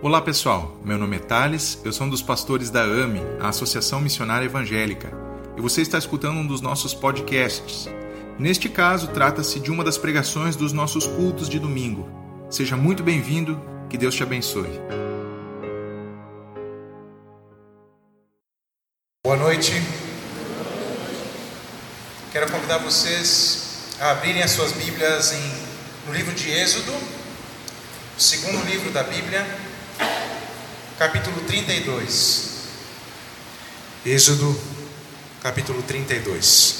Olá pessoal, meu nome é Thales, eu sou um dos pastores da AME, a Associação Missionária Evangélica, e você está escutando um dos nossos podcasts. Neste caso, trata-se de uma das pregações dos nossos cultos de domingo. Seja muito bem-vindo, que Deus te abençoe. Boa noite. Quero convidar vocês a abrirem as suas Bíblias em, no livro de Êxodo, o segundo livro da Bíblia, capítulo 32. Êxodo, capítulo 32.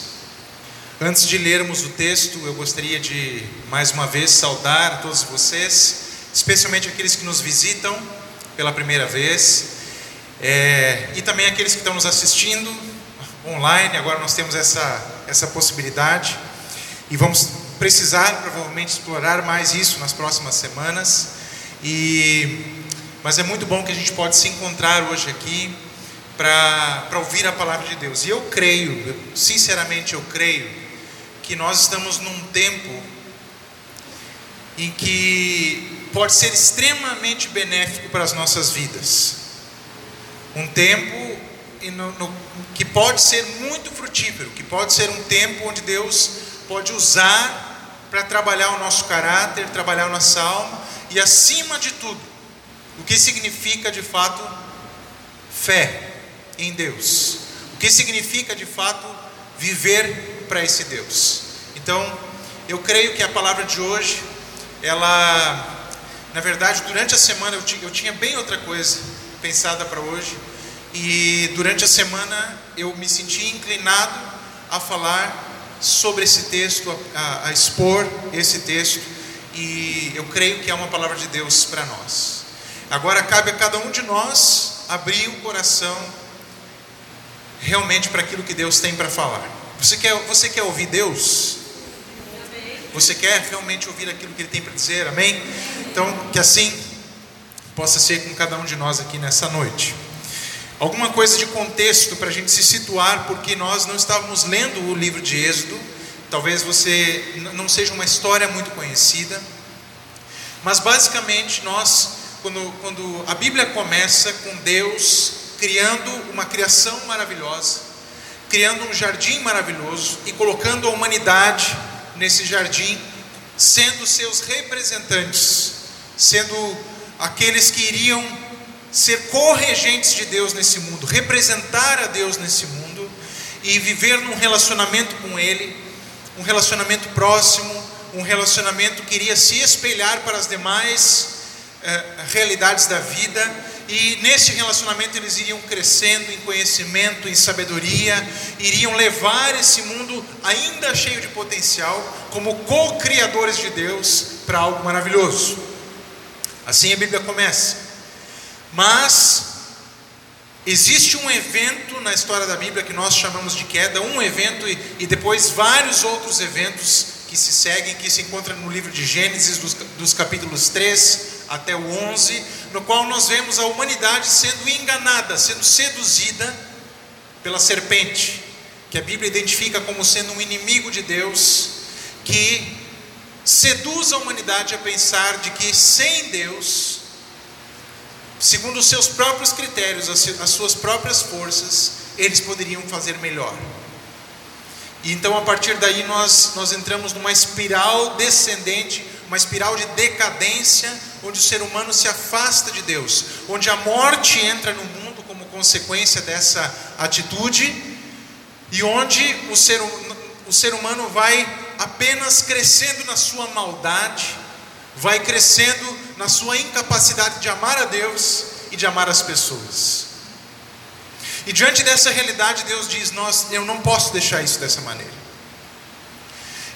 Antes de lermos o texto, eu gostaria de mais uma vez saudar todos vocês, especialmente aqueles que nos visitam pela primeira vez, é, e também aqueles que estão nos assistindo online. Agora nós temos essa, essa possibilidade e vamos precisar provavelmente explorar mais isso nas próximas semanas. E mas é muito bom que a gente pode se encontrar hoje aqui para ouvir a palavra de Deus. E eu creio, sinceramente eu creio, que nós estamos num tempo em que pode ser extremamente benéfico para as nossas vidas. Um tempo no, no, que pode ser muito frutífero, que pode ser um tempo onde Deus pode usar para trabalhar o nosso caráter, trabalhar a nossa alma e, acima de tudo, o que significa de fato fé em Deus, o que significa de fato viver para esse Deus. Então, eu creio que a palavra de hoje, ela, na verdade, durante a semana eu, eu tinha bem outra coisa pensada para hoje, e durante a semana eu me senti inclinado a falar sobre esse texto, a, a expor esse texto, e eu creio que é uma palavra de Deus para nós. Agora cabe a cada um de nós abrir o coração realmente para aquilo que Deus tem para falar. Você quer, você quer ouvir Deus? Você quer realmente ouvir aquilo que Ele tem para dizer? Amém? Então, que assim possa ser com cada um de nós aqui nessa noite. Alguma coisa de contexto para a gente se situar, porque nós não estávamos lendo o livro de Êxodo. Talvez você não seja uma história muito conhecida, mas basicamente nós quando, quando a Bíblia começa com Deus criando uma criação maravilhosa, criando um jardim maravilhoso e colocando a humanidade nesse jardim, sendo seus representantes, sendo aqueles que iriam ser corregentes de Deus nesse mundo, representar a Deus nesse mundo e viver num relacionamento com Ele, um relacionamento próximo, um relacionamento que iria se espelhar para as demais realidades da vida, e nesse relacionamento eles iriam crescendo em conhecimento, em sabedoria, iriam levar esse mundo ainda cheio de potencial, como co-criadores de Deus, para algo maravilhoso. Assim a Bíblia começa. Mas existe um evento na história da Bíblia que nós chamamos de queda, um evento e, e depois vários outros eventos que se seguem, que se encontram no livro de Gênesis, dos, dos capítulos 3 até o 11, no qual nós vemos a humanidade sendo enganada, sendo seduzida pela serpente, que a Bíblia identifica como sendo um inimigo de Deus, que seduz a humanidade a pensar de que sem Deus, segundo os seus próprios critérios, as suas próprias forças, eles poderiam fazer melhor. E então a partir daí nós, nós entramos numa espiral descendente, uma espiral de decadência, onde o ser humano se afasta de Deus, onde a morte entra no mundo como consequência dessa atitude, e onde o ser, o ser humano vai apenas crescendo na sua maldade, vai crescendo na sua incapacidade de amar a Deus e de amar as pessoas. E diante dessa realidade, Deus diz: Nós, Eu não posso deixar isso dessa maneira.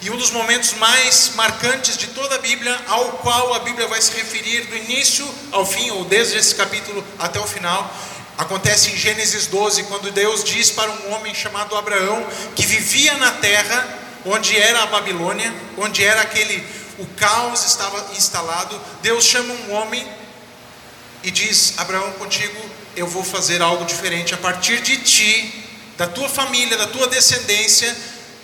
E um dos momentos mais marcantes de toda a Bíblia, ao qual a Bíblia vai se referir do início ao fim, ou desde esse capítulo até o final, acontece em Gênesis 12, quando Deus diz para um homem chamado Abraão, que vivia na terra onde era a Babilônia, onde era aquele o caos estava instalado, Deus chama um homem e diz: Abraão, contigo eu vou fazer algo diferente a partir de ti, da tua família, da tua descendência,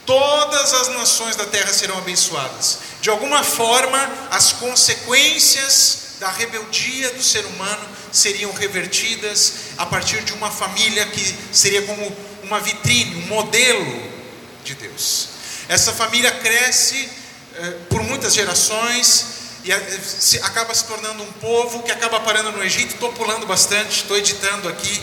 todas as nações da terra serão abençoadas. De alguma forma, as consequências da rebeldia do ser humano seriam revertidas a partir de uma família que seria como uma vitrine, um modelo de Deus. Essa família cresce eh, por muitas gerações e se, acaba se tornando um povo que acaba parando no Egito. Estou pulando bastante, estou editando aqui.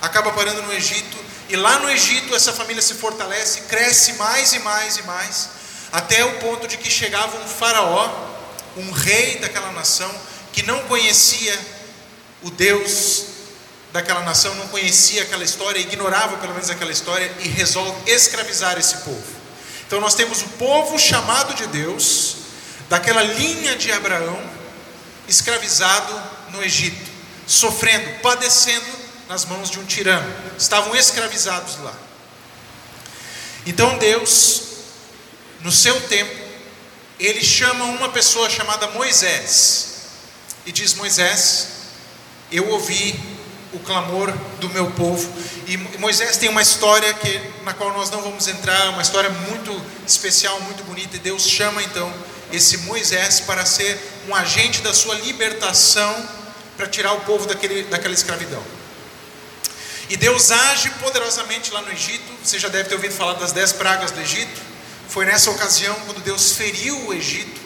Acaba parando no Egito e lá no Egito essa família se fortalece, cresce mais e mais e mais, até o ponto de que chegava um faraó, um rei daquela nação, que não conhecia o Deus daquela nação, não conhecia aquela história, ignorava pelo menos aquela história e resolve escravizar esse povo. Então nós temos o povo chamado de Deus, daquela linha de Abraão, escravizado no Egito, sofrendo, padecendo nas mãos de um tirano. Estavam escravizados lá. Então Deus, no seu tempo, ele chama uma pessoa chamada Moisés e diz: Moisés, eu ouvi o clamor do meu povo. E Moisés tem uma história que, na qual nós não vamos entrar, uma história muito especial, muito bonita, e Deus chama então esse Moisés para ser um agente da sua libertação, para tirar o povo daquele, daquela escravidão. E Deus age poderosamente lá no Egito, você já deve ter ouvido falar das dez pragas do Egito. Foi nessa ocasião quando Deus feriu o Egito,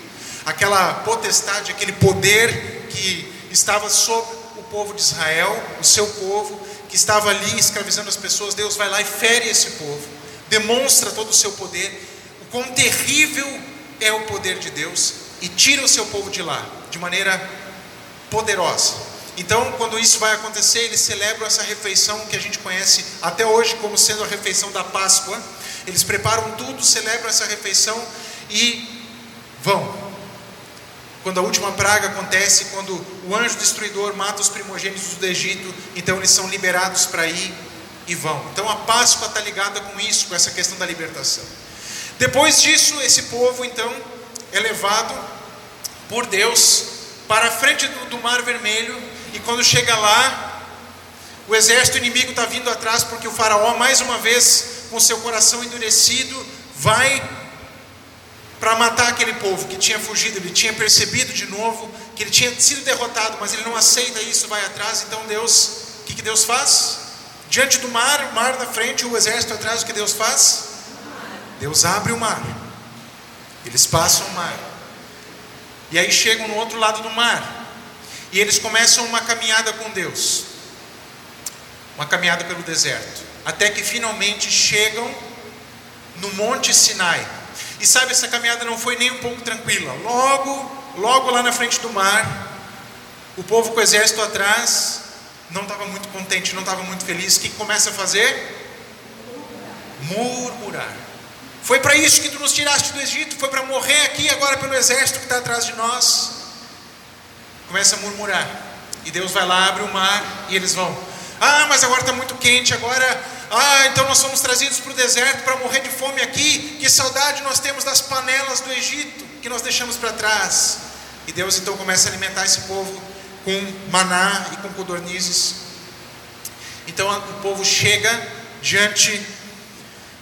aquela potestade, aquele poder que estava sobre povo de Israel, o seu povo, que estava ali escravizando as pessoas, Deus vai lá e fere esse povo, demonstra todo o seu poder, o quão terrível é o poder de Deus, e tira o seu povo de lá, de maneira poderosa. Então, quando isso vai acontecer, eles celebram essa refeição que a gente conhece até hoje como sendo a refeição da Páscoa. Eles preparam tudo, celebram essa refeição e vão quando a última praga acontece, quando o anjo destruidor mata os primogênitos do Egito, então eles são liberados para ir e vão. Então a Páscoa está ligada com isso, com essa questão da libertação. Depois disso, esse povo então é levado por Deus para a frente do, do Mar Vermelho, e quando chega lá, o exército inimigo está vindo atrás, porque o Faraó, mais uma vez, com seu coração endurecido, vai para matar aquele povo que tinha fugido, ele tinha percebido de novo que ele tinha sido derrotado, mas ele não aceita isso, vai atrás. Então Deus, o que, que Deus faz? Diante do mar, o mar na frente, o exército atrás, o que Deus faz? Deus abre o mar. Eles passam o mar. E aí chegam no outro lado do mar. E eles começam uma caminhada com Deus. Uma caminhada pelo deserto. Até que finalmente chegam no Monte Sinai. E sabe, essa caminhada não foi nem um pouco tranquila. Logo, logo lá na frente do mar, o povo com o exército atrás não estava muito contente, não estava muito feliz. O que começa a fazer? Murmurar. Foi para isso que tu nos tiraste do Egito, foi para morrer aqui agora pelo exército que está atrás de nós. Começa a murmurar. E Deus vai lá, abre o mar e eles vão. Ah, mas agora está muito quente, agora ah, então nós fomos trazidos para o deserto para morrer de fome aqui. Que saudade nós temos das panelas do Egito que nós deixamos para trás. E Deus então começa a alimentar esse povo com maná e com codornizes. Então o povo chega diante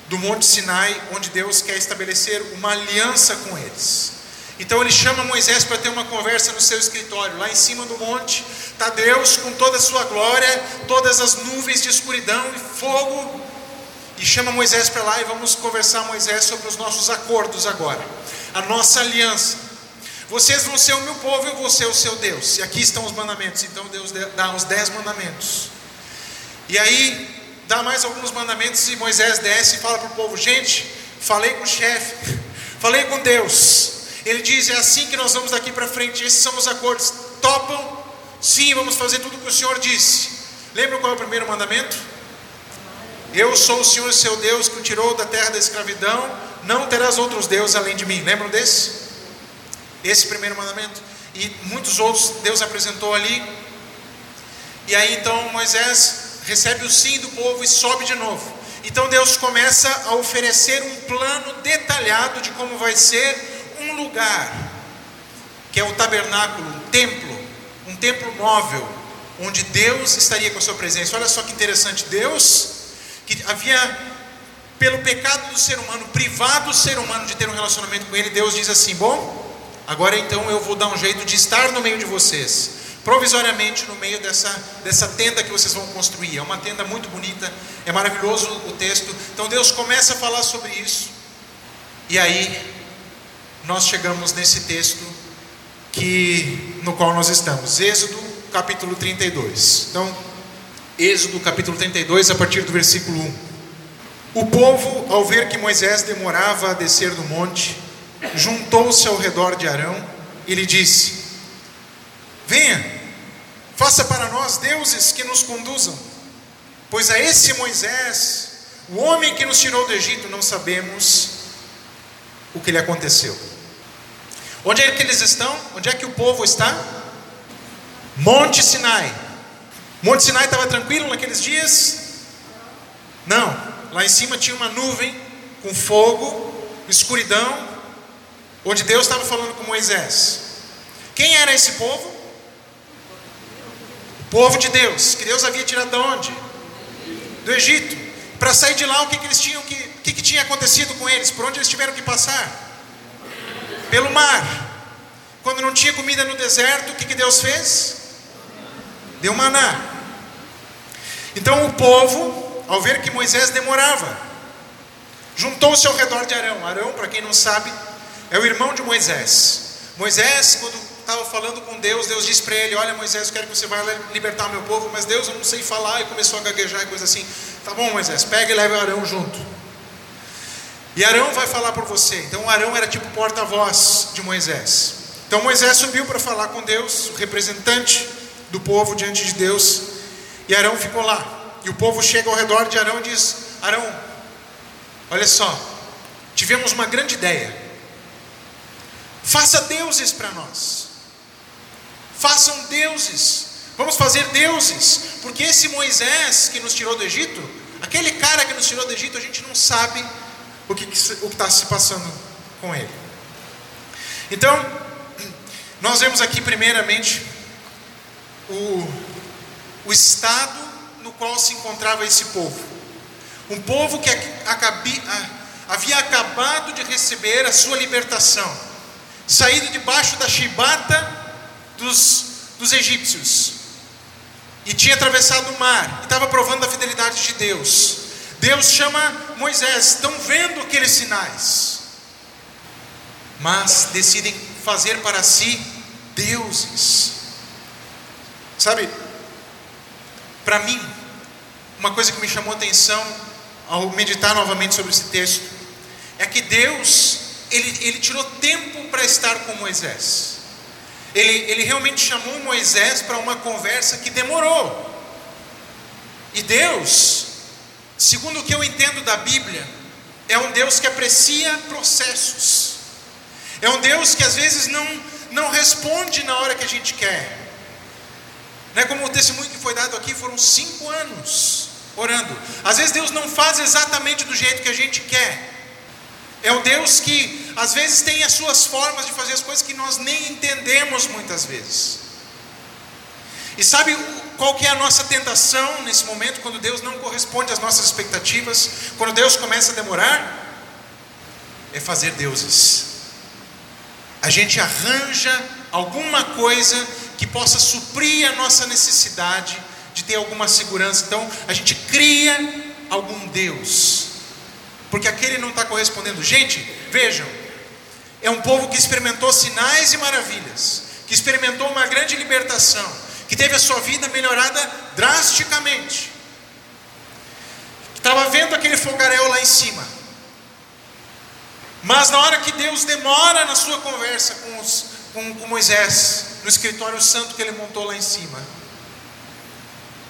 do Monte Sinai, onde Deus quer estabelecer uma aliança com eles. Então ele chama Moisés para ter uma conversa no seu escritório. Lá em cima do monte está Deus com toda a sua glória, todas as nuvens de escuridão e fogo. E chama Moisés para lá e vamos conversar, Moisés, sobre os nossos acordos agora, a nossa aliança. Vocês vão ser o meu povo eu vou ser o seu Deus. E aqui estão os mandamentos. Então Deus dá os dez mandamentos. E aí dá mais alguns mandamentos e Moisés desce e fala para o povo: gente, falei com o chefe, falei com Deus. Ele diz: é assim que nós vamos daqui para frente, esses são os acordos. Topam? Sim, vamos fazer tudo o que o Senhor disse. Lembra qual é o primeiro mandamento? Eu sou o Senhor seu Deus que o tirou da terra da escravidão, não terás outros deuses além de mim. Lembram desse? Esse primeiro mandamento. E muitos outros Deus apresentou ali. E aí então Moisés recebe o sim do povo e sobe de novo. Então Deus começa a oferecer um plano detalhado de como vai ser um lugar, que é o tabernáculo, um templo, um templo móvel, onde Deus estaria com a sua presença. Olha só que interessante, Deus que havia pelo pecado do ser humano privado o ser humano de ter um relacionamento com ele, Deus diz assim: "Bom, agora então eu vou dar um jeito de estar no meio de vocês, provisoriamente no meio dessa, dessa tenda que vocês vão construir. É uma tenda muito bonita, é maravilhoso o texto. Então Deus começa a falar sobre isso, e aí nós chegamos nesse texto que no qual nós estamos, Êxodo capítulo 32. Então, Êxodo capítulo 32, a partir do versículo 1. O povo, ao ver que Moisés demorava a descer do monte, juntou-se ao redor de Arão e lhe disse: Venha, faça para nós deuses que nos conduzam, pois a esse Moisés, o homem que nos tirou do Egito, não sabemos o que lhe aconteceu. Onde é que eles estão? Onde é que o povo está? Monte Sinai. Monte Sinai estava tranquilo naqueles dias? Não. Lá em cima tinha uma nuvem com fogo, escuridão, onde Deus estava falando com Moisés. Quem era esse povo? Povo de Deus, que Deus havia tirado de onde? Do Egito. Para sair de lá, o que, que eles tinham que, o que, que tinha acontecido com eles? Por onde eles tiveram que passar? Pelo mar. Quando não tinha comida no deserto, o que, que Deus fez? Deu maná. Então o povo, ao ver que Moisés demorava, juntou-se ao redor de Arão. Arão, para quem não sabe, é o irmão de Moisés. Moisés, quando estava falando com Deus, Deus disse para ele: Olha, Moisés, eu quero que você vá libertar o meu povo, mas Deus, eu não sei falar, e começou a gaguejar e coisa assim. Tá bom, Moisés, pega e leva Arão junto. E Arão vai falar por você. Então Arão era tipo porta-voz de Moisés. Então Moisés subiu para falar com Deus, o representante do povo diante de Deus. E Arão ficou lá. E o povo chega ao redor de Arão e diz: Arão, olha só, tivemos uma grande ideia. Faça deuses para nós. Façam deuses. Vamos fazer deuses. Porque esse Moisés que nos tirou do Egito, aquele cara que nos tirou do Egito, a gente não sabe o que está se passando com ele. Então, nós vemos aqui primeiramente o, o estado no qual se encontrava esse povo. Um povo que acabi, havia acabado de receber a sua libertação saído debaixo da chibata dos, dos egípcios, e tinha atravessado o mar, e estava provando a fidelidade de Deus. Deus chama Moisés, estão vendo aqueles sinais, mas decidem fazer para si deuses. Sabe, para mim, uma coisa que me chamou a atenção ao meditar novamente sobre esse texto é que Deus ele, ele tirou tempo para estar com Moisés. Ele, ele realmente chamou Moisés para uma conversa que demorou. E Deus, segundo o que eu entendo da Bíblia, é um Deus que aprecia processos. É um Deus que às vezes não, não responde na hora que a gente quer. É como o testemunho que foi dado aqui, foram cinco anos orando. Às vezes Deus não faz exatamente do jeito que a gente quer. É o Deus que às vezes tem as suas formas de fazer as coisas que nós nem entendemos muitas vezes. E sabe qual que é a nossa tentação nesse momento quando Deus não corresponde às nossas expectativas, quando Deus começa a demorar? É fazer deuses. A gente arranja alguma coisa que possa suprir a nossa necessidade de ter alguma segurança. Então, a gente cria algum Deus porque aquele não está correspondendo. Gente, vejam, é um povo que experimentou sinais e maravilhas, que experimentou uma grande libertação, que teve a sua vida melhorada drasticamente. Estava vendo aquele fogaréu lá em cima. Mas na hora que Deus demora na sua conversa com, os, com, com Moisés, no escritório santo que ele montou lá em cima,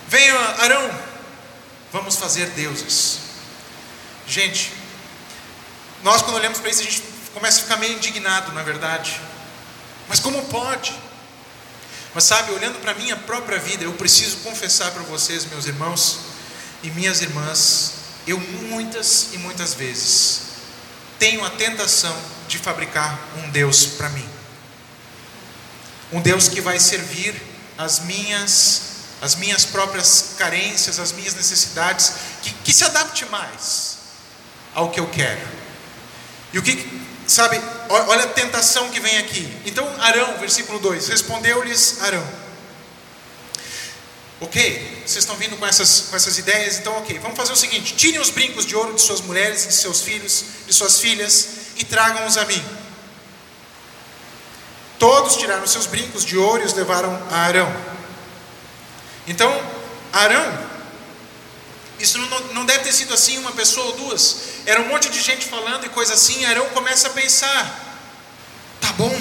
venha Arão, vamos fazer deuses. Gente, nós quando olhamos para isso, a gente começa a ficar meio indignado, na é verdade. Mas como pode? Mas sabe, olhando para a minha própria vida, eu preciso confessar para vocês, meus irmãos e minhas irmãs, eu muitas e muitas vezes tenho a tentação de fabricar um Deus para mim. Um Deus que vai servir as minhas as minhas próprias carências, as minhas necessidades, que, que se adapte mais ao que eu quero. E o que, sabe, olha a tentação que vem aqui. Então, Arão, versículo 2: Respondeu-lhes Arão. Ok, vocês estão vindo com essas, com essas ideias, então ok, vamos fazer o seguinte: tirem os brincos de ouro de suas mulheres, de seus filhos, de suas filhas e tragam-os a mim. Todos tiraram seus brincos de ouro e os levaram a Arão. Então, Arão, isso não, não deve ter sido assim uma pessoa ou duas, era um monte de gente falando e coisa assim. E Arão começa a pensar: tá bom,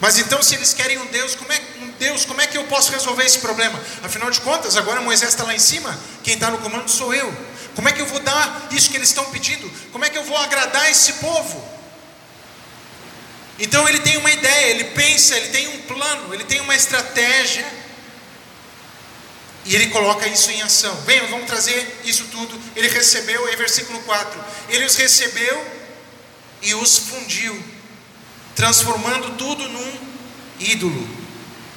mas então se eles querem um Deus, como é, um Deus, como é que eu posso resolver esse problema? Afinal de contas, agora Moisés está lá em cima, quem está no comando sou eu. Como é que eu vou dar isso que eles estão pedindo? Como é que eu vou agradar esse povo? Então ele tem uma ideia, ele pensa, ele tem um plano, ele tem uma estratégia. E ele coloca isso em ação. Venham, vamos trazer isso tudo. Ele recebeu, aí versículo 4. Ele os recebeu e os fundiu, transformando tudo num ídolo,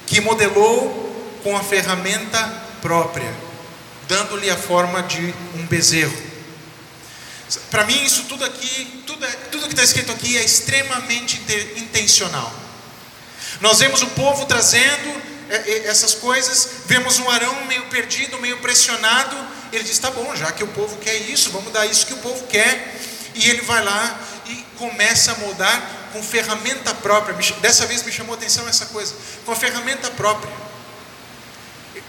que modelou com a ferramenta própria, dando-lhe a forma de um bezerro. Para mim, isso tudo aqui, tudo, tudo que está escrito aqui é extremamente intencional. Nós vemos o povo trazendo essas coisas, vemos um Arão meio perdido, meio pressionado. Ele diz: tá bom, já que o povo quer isso, vamos dar isso que o povo quer. E ele vai lá e começa a moldar com ferramenta própria. Dessa vez me chamou a atenção essa coisa, com a ferramenta própria.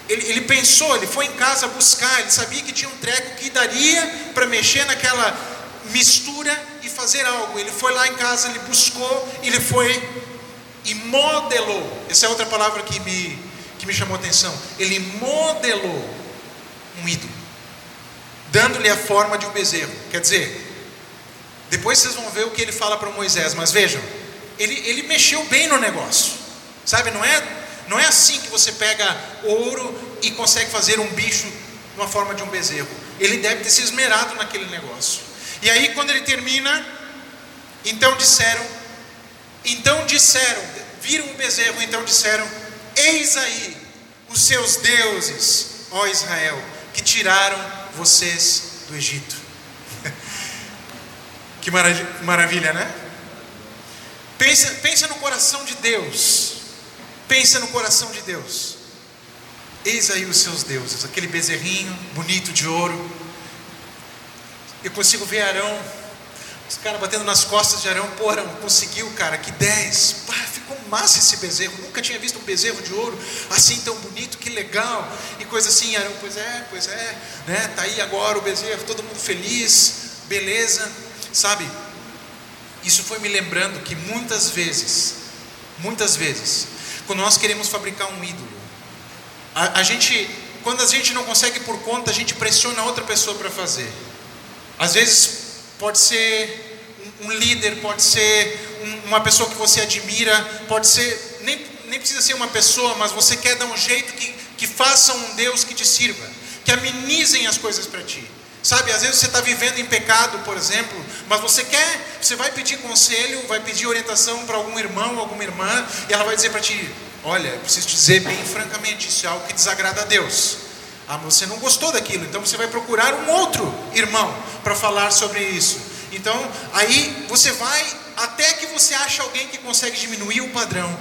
Ele, ele, pensou, ele foi em casa buscar, ele sabia que tinha um treco que daria para mexer naquela mistura e fazer algo. Ele foi lá em casa, ele buscou, ele foi e modelou. Essa é outra palavra que me, que me chamou a atenção. Ele modelou um ídolo, dando-lhe a forma de um bezerro. Quer dizer, depois vocês vão ver o que ele fala para Moisés, mas vejam, ele, ele mexeu bem no negócio, sabe? Não é não é assim que você pega ouro e consegue fazer um bicho numa forma de um bezerro. Ele deve ter se esmerado naquele negócio. E aí, quando ele termina, então disseram, então disseram, viram o bezerro, então disseram: Eis aí os seus deuses, ó Israel, que tiraram vocês do Egito. que maravilha, né? Pensa, pensa no coração de Deus. Pensa no coração de Deus. Eis aí os seus deuses, aquele bezerrinho bonito de ouro. Eu consigo ver Arão, os caras batendo nas costas de Arão. Pô, Arão, conseguiu, cara, que 10. Pá, ficou massa esse bezerro. Nunca tinha visto um bezerro de ouro assim tão bonito, que legal. E coisa assim, Arão, pois é, pois é, né? Tá aí agora o bezerro, todo mundo feliz, beleza, sabe? Isso foi me lembrando que muitas vezes, muitas vezes, quando nós queremos fabricar um ídolo. A, a gente, quando a gente não consegue por conta, a gente pressiona outra pessoa para fazer. Às vezes pode ser um, um líder, pode ser um, uma pessoa que você admira, pode ser, nem, nem precisa ser uma pessoa, mas você quer dar um jeito que, que faça um Deus que te sirva, que amenizem as coisas para ti. Sabe, às vezes você está vivendo em pecado, por exemplo, mas você quer, você vai pedir conselho, vai pedir orientação para algum irmão, alguma irmã, e ela vai dizer para ti: Olha, preciso dizer bem francamente, isso é algo que desagrada a Deus. Ah, você não gostou daquilo, então você vai procurar um outro irmão para falar sobre isso. Então, aí você vai até que você acha alguém que consegue diminuir o padrão,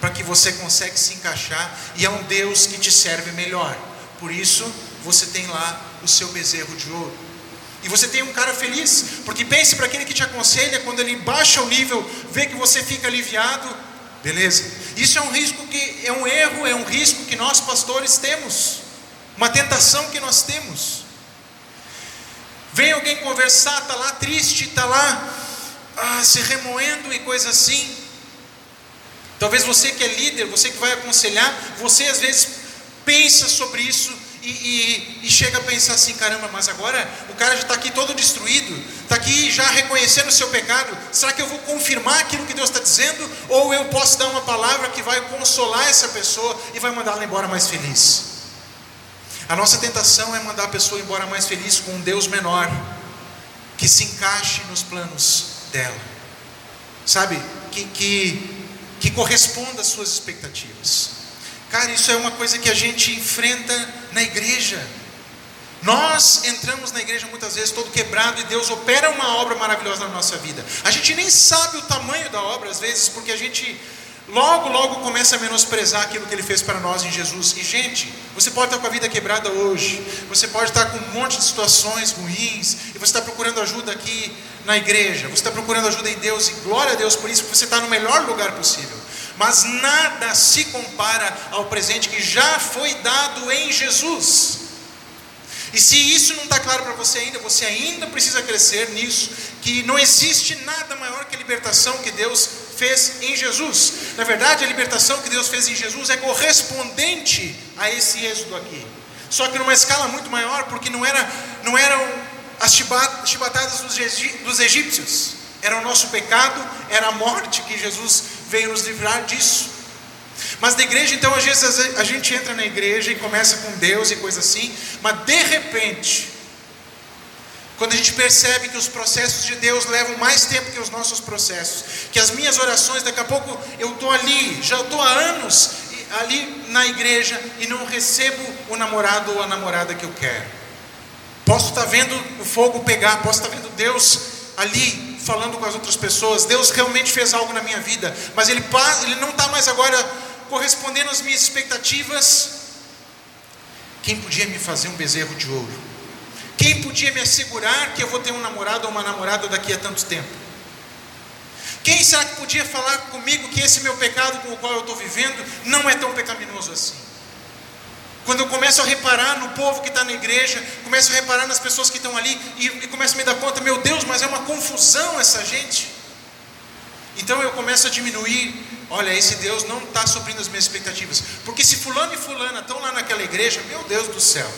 para que você consiga se encaixar, e é um Deus que te serve melhor. Por isso, você tem lá o seu bezerro de ouro. E você tem um cara feliz, porque pense para aquele que te aconselha, quando ele baixa o nível, vê que você fica aliviado, beleza? Isso é um risco que é um erro, é um risco que nós pastores temos, uma tentação que nós temos. Vem alguém conversar, está lá triste, está lá ah, se remoendo e coisa assim. Talvez você que é líder, você que vai aconselhar, você às vezes pensa sobre isso e, e, e, chega a pensar assim: caramba, mas agora o cara já está aqui todo destruído, está aqui já reconhecendo o seu pecado. Será que eu vou confirmar aquilo que Deus está dizendo? Ou eu posso dar uma palavra que vai consolar essa pessoa e vai mandá-la embora mais feliz? A nossa tentação é mandar a pessoa embora mais feliz com um Deus menor, que se encaixe nos planos dela, sabe? Que, que, que corresponda às suas expectativas. Cara, isso é uma coisa que a gente enfrenta na igreja. Nós entramos na igreja muitas vezes todo quebrado e Deus opera uma obra maravilhosa na nossa vida. A gente nem sabe o tamanho da obra às vezes, porque a gente logo, logo começa a menosprezar aquilo que Ele fez para nós em Jesus. E gente, você pode estar com a vida quebrada hoje, você pode estar com um monte de situações ruins, e você está procurando ajuda aqui na igreja, você está procurando ajuda em Deus, e glória a Deus por isso, porque você está no melhor lugar possível. Mas nada se compara ao presente que já foi dado em Jesus. E se isso não está claro para você ainda, você ainda precisa crescer nisso, que não existe nada maior que a libertação que Deus fez em Jesus. Na verdade, a libertação que Deus fez em Jesus é correspondente a esse êxodo aqui. Só que numa escala muito maior, porque não, era, não eram as chibatadas dos egípcios, era o nosso pecado, era a morte que Jesus veio nos livrar disso. Mas na igreja, então, às vezes a gente entra na igreja e começa com Deus e coisa assim, mas de repente, quando a gente percebe que os processos de Deus levam mais tempo que os nossos processos, que as minhas orações, daqui a pouco eu estou ali, já estou há anos ali na igreja e não recebo o namorado ou a namorada que eu quero. Posso estar vendo o fogo pegar, posso estar vendo Deus ali falando com as outras pessoas. Deus realmente fez algo na minha vida, mas Ele, ele não está mais agora correspondendo às minhas expectativas, quem podia me fazer um bezerro de ouro? Quem podia me assegurar que eu vou ter um namorado ou uma namorada daqui a tanto tempo? Quem será que podia falar comigo que esse meu pecado com o qual eu estou vivendo não é tão pecaminoso assim? Quando eu começo a reparar no povo que está na igreja, começo a reparar nas pessoas que estão ali e, e começo a me dar conta, meu Deus, mas é uma confusão essa gente. Então eu começo a diminuir olha, esse Deus não está suprindo as minhas expectativas. Porque se fulano e fulana estão lá naquela igreja, meu Deus do céu.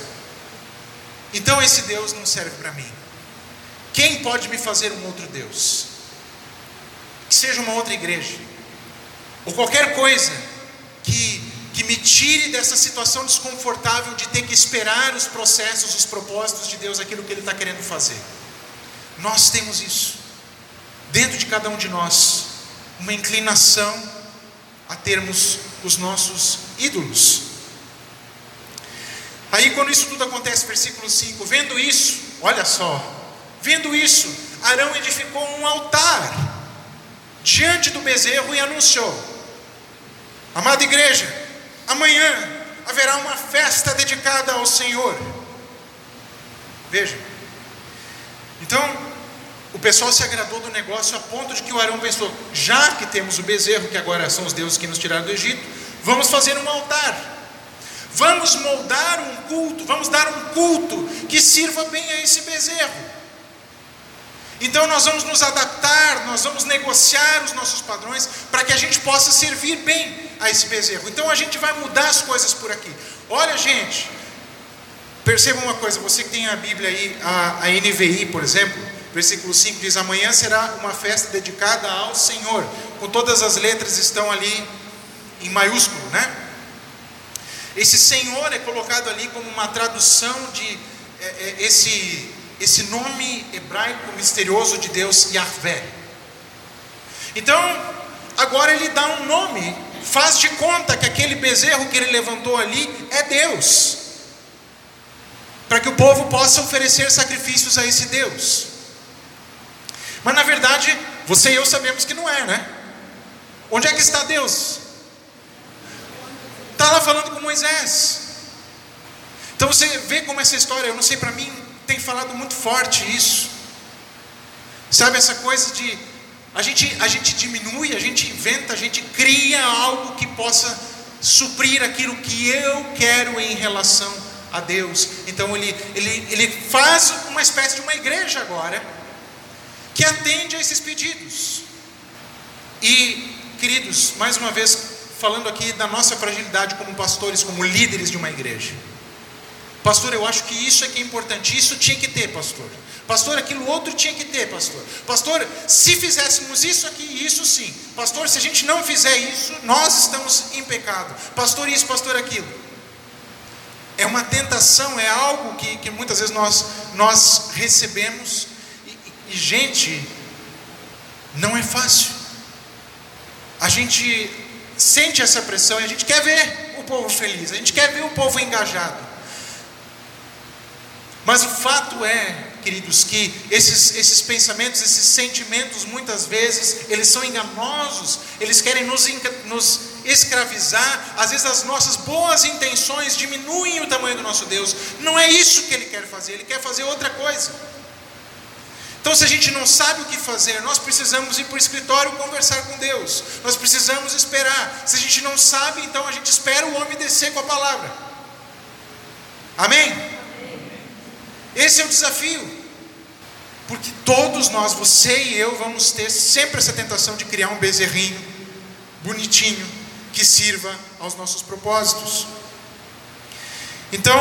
Então esse Deus não serve para mim. Quem pode me fazer um outro Deus? Que seja uma outra igreja. Ou qualquer coisa que, que me tire dessa situação desconfortável de ter que esperar os processos, os propósitos de Deus, aquilo que Ele está querendo fazer. Nós temos isso. Dentro de cada um de nós. Uma inclinação a termos os nossos ídolos. Aí, quando isso tudo acontece, versículo 5: vendo isso, olha só, vendo isso, Arão edificou um altar diante do bezerro e anunciou: Amada igreja, amanhã haverá uma festa dedicada ao Senhor. Veja, então o pessoal se agradou do negócio a ponto de que o Arão pensou: já que temos o bezerro, que agora são os deuses que nos tiraram do Egito, vamos fazer um altar. Vamos moldar um culto, vamos dar um culto que sirva bem a esse bezerro. Então nós vamos nos adaptar, nós vamos negociar os nossos padrões para que a gente possa servir bem a esse bezerro. Então a gente vai mudar as coisas por aqui. Olha, gente, perceba uma coisa: você que tem a Bíblia aí, a, a NVI, por exemplo, Versículo 5 diz: Amanhã será uma festa dedicada ao Senhor. Com todas as letras estão ali em maiúsculo, né? Esse Senhor é colocado ali como uma tradução de é, é, esse, esse nome hebraico misterioso de Deus, Yahvé. Então, agora ele dá um nome, faz de conta que aquele bezerro que ele levantou ali é Deus, para que o povo possa oferecer sacrifícios a esse Deus. Mas na verdade, você e eu sabemos que não é, né? Onde é que está Deus? Está lá falando com Moisés. Então você vê como essa história, eu não sei, para mim tem falado muito forte isso. Sabe essa coisa de a gente, a gente diminui, a gente inventa, a gente cria algo que possa suprir aquilo que eu quero em relação a Deus. Então ele, ele, ele faz uma espécie de uma igreja agora que atende a esses pedidos. E, queridos, mais uma vez, falando aqui da nossa fragilidade como pastores, como líderes de uma igreja. Pastor, eu acho que isso é que é importante, isso tinha que ter, pastor. Pastor, aquilo outro tinha que ter, pastor. Pastor, se fizéssemos isso aqui, isso sim. Pastor, se a gente não fizer isso, nós estamos em pecado. Pastor, isso, pastor, aquilo. É uma tentação, é algo que, que muitas vezes nós, nós recebemos e, gente, não é fácil. A gente sente essa pressão e a gente quer ver o povo feliz, a gente quer ver o povo engajado. Mas o fato é, queridos, que esses, esses pensamentos, esses sentimentos, muitas vezes, eles são enganosos, eles querem nos, nos escravizar, às vezes as nossas boas intenções diminuem o tamanho do nosso Deus, não é isso que Ele quer fazer, Ele quer fazer outra coisa. Então, se a gente não sabe o que fazer, nós precisamos ir para o escritório conversar com Deus, nós precisamos esperar. Se a gente não sabe, então a gente espera o homem descer com a palavra. Amém? Esse é o desafio. Porque todos nós, você e eu, vamos ter sempre essa tentação de criar um bezerrinho bonitinho que sirva aos nossos propósitos. Então,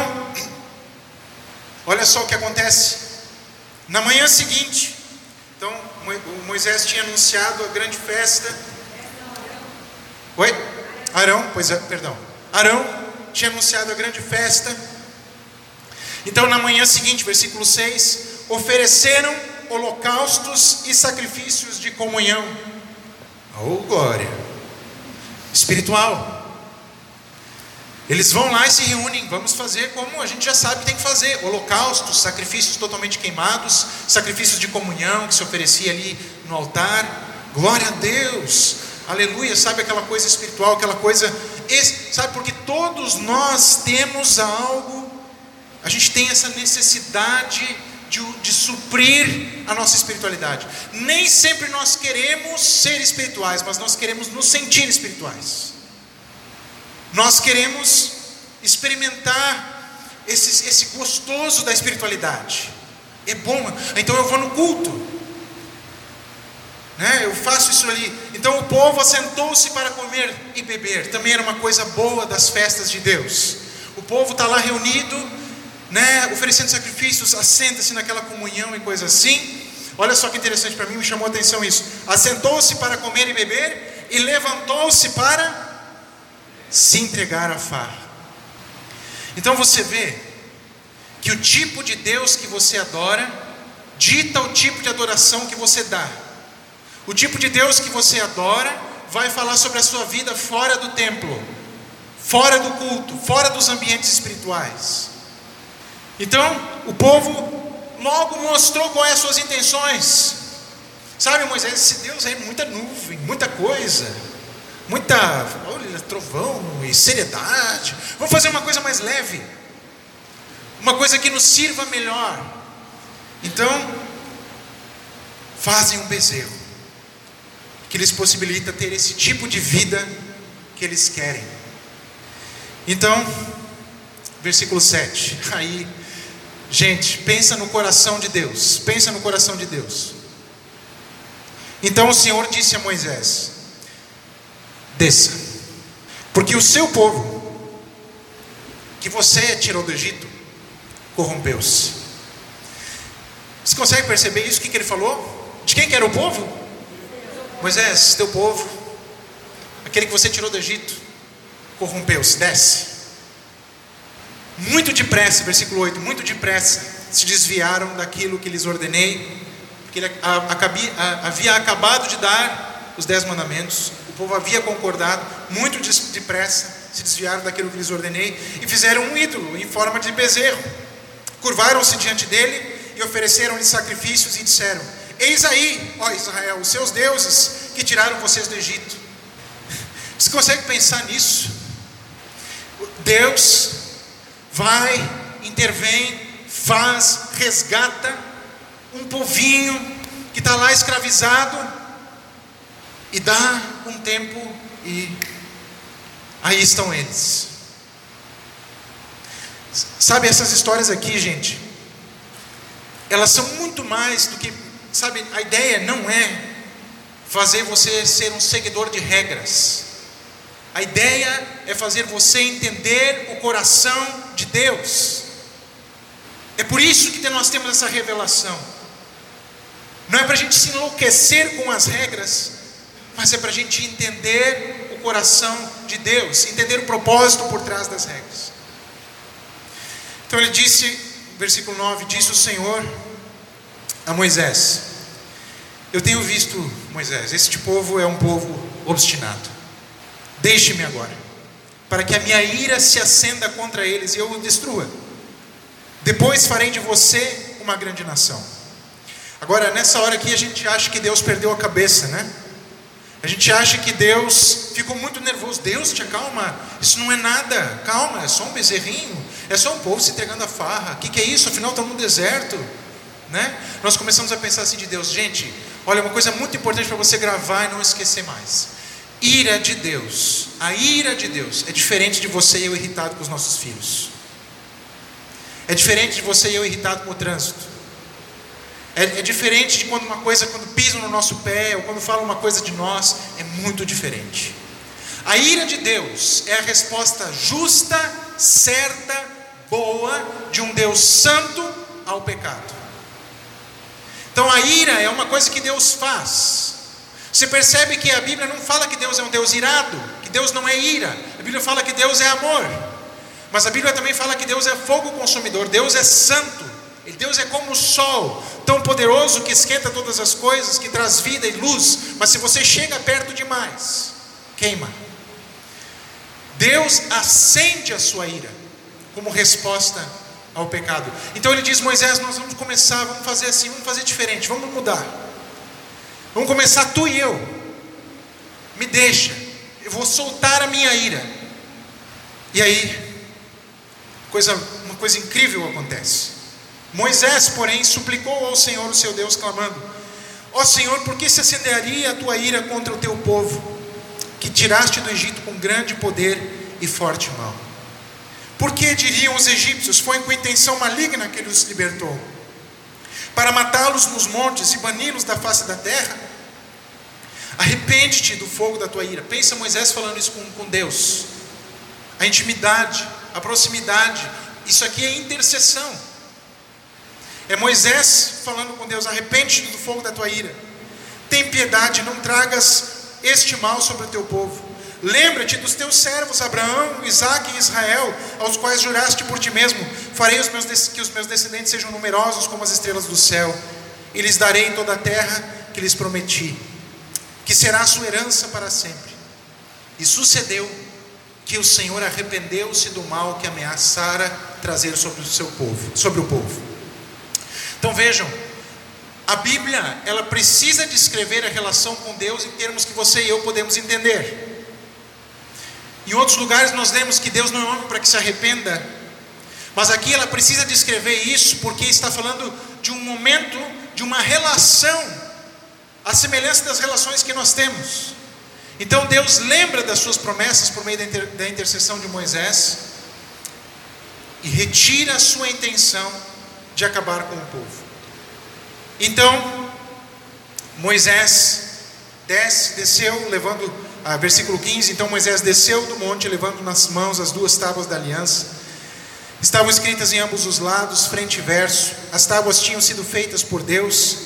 olha só o que acontece. Na manhã seguinte, então o Moisés tinha anunciado a grande festa. Oi? Arão, pois é, perdão. Arão tinha anunciado a grande festa. Então na manhã seguinte, versículo 6, ofereceram holocaustos e sacrifícios de comunhão. Oh glória! Espiritual. Eles vão lá e se reúnem, vamos fazer como a gente já sabe que tem que fazer: holocaustos, sacrifícios totalmente queimados, sacrifícios de comunhão que se oferecia ali no altar. Glória a Deus, aleluia, sabe aquela coisa espiritual, aquela coisa, sabe, porque todos nós temos algo, a gente tem essa necessidade de, de suprir a nossa espiritualidade. Nem sempre nós queremos ser espirituais, mas nós queremos nos sentir espirituais. Nós queremos experimentar esse, esse gostoso da espiritualidade. É bom, então eu vou no culto. Né? Eu faço isso ali. Então o povo assentou-se para comer e beber. Também era uma coisa boa das festas de Deus. O povo está lá reunido, né, oferecendo sacrifícios, assenta-se naquela comunhão e coisa assim. Olha só que interessante para mim, me chamou a atenção isso. Assentou-se para comer e beber e levantou-se para se entregar à farra. Então você vê que o tipo de Deus que você adora dita o tipo de adoração que você dá. O tipo de Deus que você adora vai falar sobre a sua vida fora do templo, fora do culto, fora dos ambientes espirituais. Então, o povo logo mostrou quais as suas intenções. Sabe, Moisés, esse Deus aí, muita nuvem, muita coisa muita, olha, trovão e seriedade. Vamos fazer uma coisa mais leve, uma coisa que nos sirva melhor. Então, fazem um bezerro que lhes possibilita ter esse tipo de vida que eles querem. Então, versículo 7. Aí, gente, pensa no coração de Deus. Pensa no coração de Deus. Então o Senhor disse a Moisés: desça, porque o seu povo, que você tirou do Egito, corrompeu-se. Você consegue perceber isso? O que, ele falou? De quem que era o povo? Moisés, teu povo, aquele que você tirou do Egito, corrompeu-se, desce. Muito depressa, versículo 8, muito depressa se desviaram daquilo que lhes ordenei, porque ele havia acabado de dar os dez mandamentos, povo havia concordado, muito depressa se desviaram daquilo que lhes ordenei e fizeram um ídolo em forma de bezerro. Curvaram-se diante dele e ofereceram-lhe sacrifícios e disseram: Eis aí, ó Israel, os seus deuses que tiraram vocês do Egito. Você consegue pensar nisso? Deus vai, intervém, faz, resgata um povinho que está lá escravizado e dá um tempo e aí estão eles. Sabe, essas histórias aqui, gente, elas são muito mais do que, sabe, a ideia não é fazer você ser um seguidor de regras. A ideia é fazer você entender o coração de Deus. É por isso que nós temos essa revelação. Não é para a gente se enlouquecer com as regras, mas é para a gente entender o coração de Deus, entender o propósito por trás das regras. Então ele disse, versículo 9: Disse o Senhor a Moisés: Eu tenho visto, Moisés, este povo é um povo obstinado. Deixe-me agora, para que a minha ira se acenda contra eles e eu o destrua. Depois farei de você uma grande nação. Agora, nessa hora aqui, a gente acha que Deus perdeu a cabeça, né? A gente acha que Deus ficou muito nervoso. Deus, te acalma. Isso não é nada. Calma, é só um bezerrinho. É só um povo se entregando a farra. O que, que é isso? Afinal, está no deserto. Né? Nós começamos a pensar assim de Deus. Gente, olha, uma coisa muito importante para você gravar e não esquecer mais. Ira de Deus. A ira de Deus é diferente de você e eu irritado com os nossos filhos. É diferente de você e eu irritado com o trânsito. É, é, diferente de quando uma coisa, quando pisam no nosso pé, ou quando falam uma coisa de nós, é muito diferente. A ira de Deus é a resposta justa, certa, boa de um Deus santo ao pecado. Então a ira é uma coisa que Deus faz. Você percebe que a Bíblia não fala que Deus é um Deus irado, que Deus não é ira. A Bíblia fala que Deus é amor. Mas a Bíblia também fala que Deus é fogo consumidor, Deus é santo. Deus é como o sol, tão poderoso que esquenta todas as coisas, que traz vida e luz, mas se você chega perto demais, queima. Deus acende a sua ira como resposta ao pecado. Então ele diz: Moisés, nós vamos começar, vamos fazer assim, vamos fazer diferente, vamos mudar. Vamos começar tu e eu. Me deixa, eu vou soltar a minha ira. E aí, coisa, uma coisa incrível acontece. Moisés, porém, suplicou ao Senhor, o seu Deus, clamando: Ó Senhor, por que se acenderia a tua ira contra o teu povo, que tiraste do Egito com grande poder e forte mão? Por que diriam os egípcios: Foi com intenção maligna que ele os libertou? Para matá-los nos montes e bani-los da face da terra? Arrepende-te do fogo da tua ira. Pensa Moisés falando isso com, com Deus. A intimidade, a proximidade, isso aqui é intercessão. É Moisés falando com Deus: arrepende-te do fogo da tua ira. Tem piedade, não tragas este mal sobre o teu povo. Lembra-te dos teus servos Abraão, Isaac e Israel, aos quais juraste por ti mesmo: farei os meus, que os meus descendentes sejam numerosos como as estrelas do céu, e lhes darei em toda a terra que lhes prometi, que será a sua herança para sempre. E sucedeu que o Senhor arrependeu-se do mal que ameaçara trazer sobre o seu povo, sobre o povo. Então vejam, a Bíblia, ela precisa descrever a relação com Deus em termos que você e eu podemos entender. Em outros lugares nós lemos que Deus não é homem para que se arrependa, mas aqui ela precisa descrever isso porque está falando de um momento, de uma relação, a semelhança das relações que nós temos. Então Deus lembra das suas promessas por meio da, inter, da intercessão de Moisés e retira a sua intenção de acabar com o povo. Então, Moisés desce, desceu, levando, ah, versículo 15: Então Moisés desceu do monte, levando nas mãos as duas tábuas da aliança. Estavam escritas em ambos os lados, frente e verso. As tábuas tinham sido feitas por Deus,